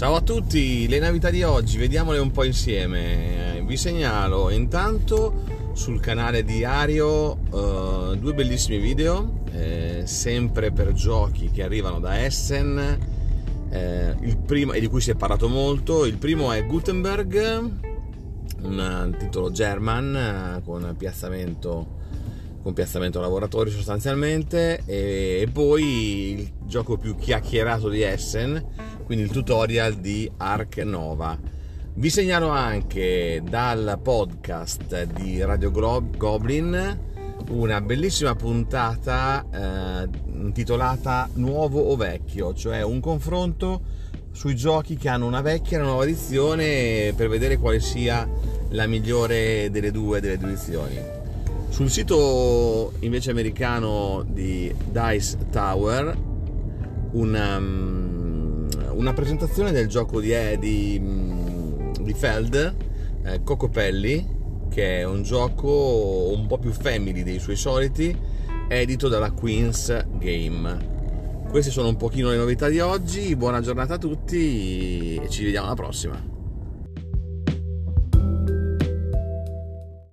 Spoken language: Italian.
Ciao a tutti, le novità di oggi, vediamole un po' insieme. Vi segnalo intanto sul canale di Ario uh, due bellissimi video, eh, sempre per giochi che arrivano da Essen, eh, primo, e di cui si è parlato molto. Il primo è Gutenberg, un titolo German eh, con piazzamento con piazzamento lavoratori sostanzialmente e poi il gioco più chiacchierato di Essen quindi il tutorial di Arc Nova. Vi segnalo anche dal podcast di Radio Goblin una bellissima puntata eh, intitolata Nuovo o Vecchio, cioè un confronto sui giochi che hanno una vecchia e una nuova edizione per vedere quale sia la migliore delle due, delle due edizioni. Sul sito invece americano di Dice Tower un, um, una presentazione del gioco di, di, mm, di Feld, eh, Cocopelli, che è un gioco un po' più family dei suoi soliti, edito dalla Queen's Game. Queste sono un pochino le novità di oggi, buona giornata a tutti e ci vediamo alla prossima.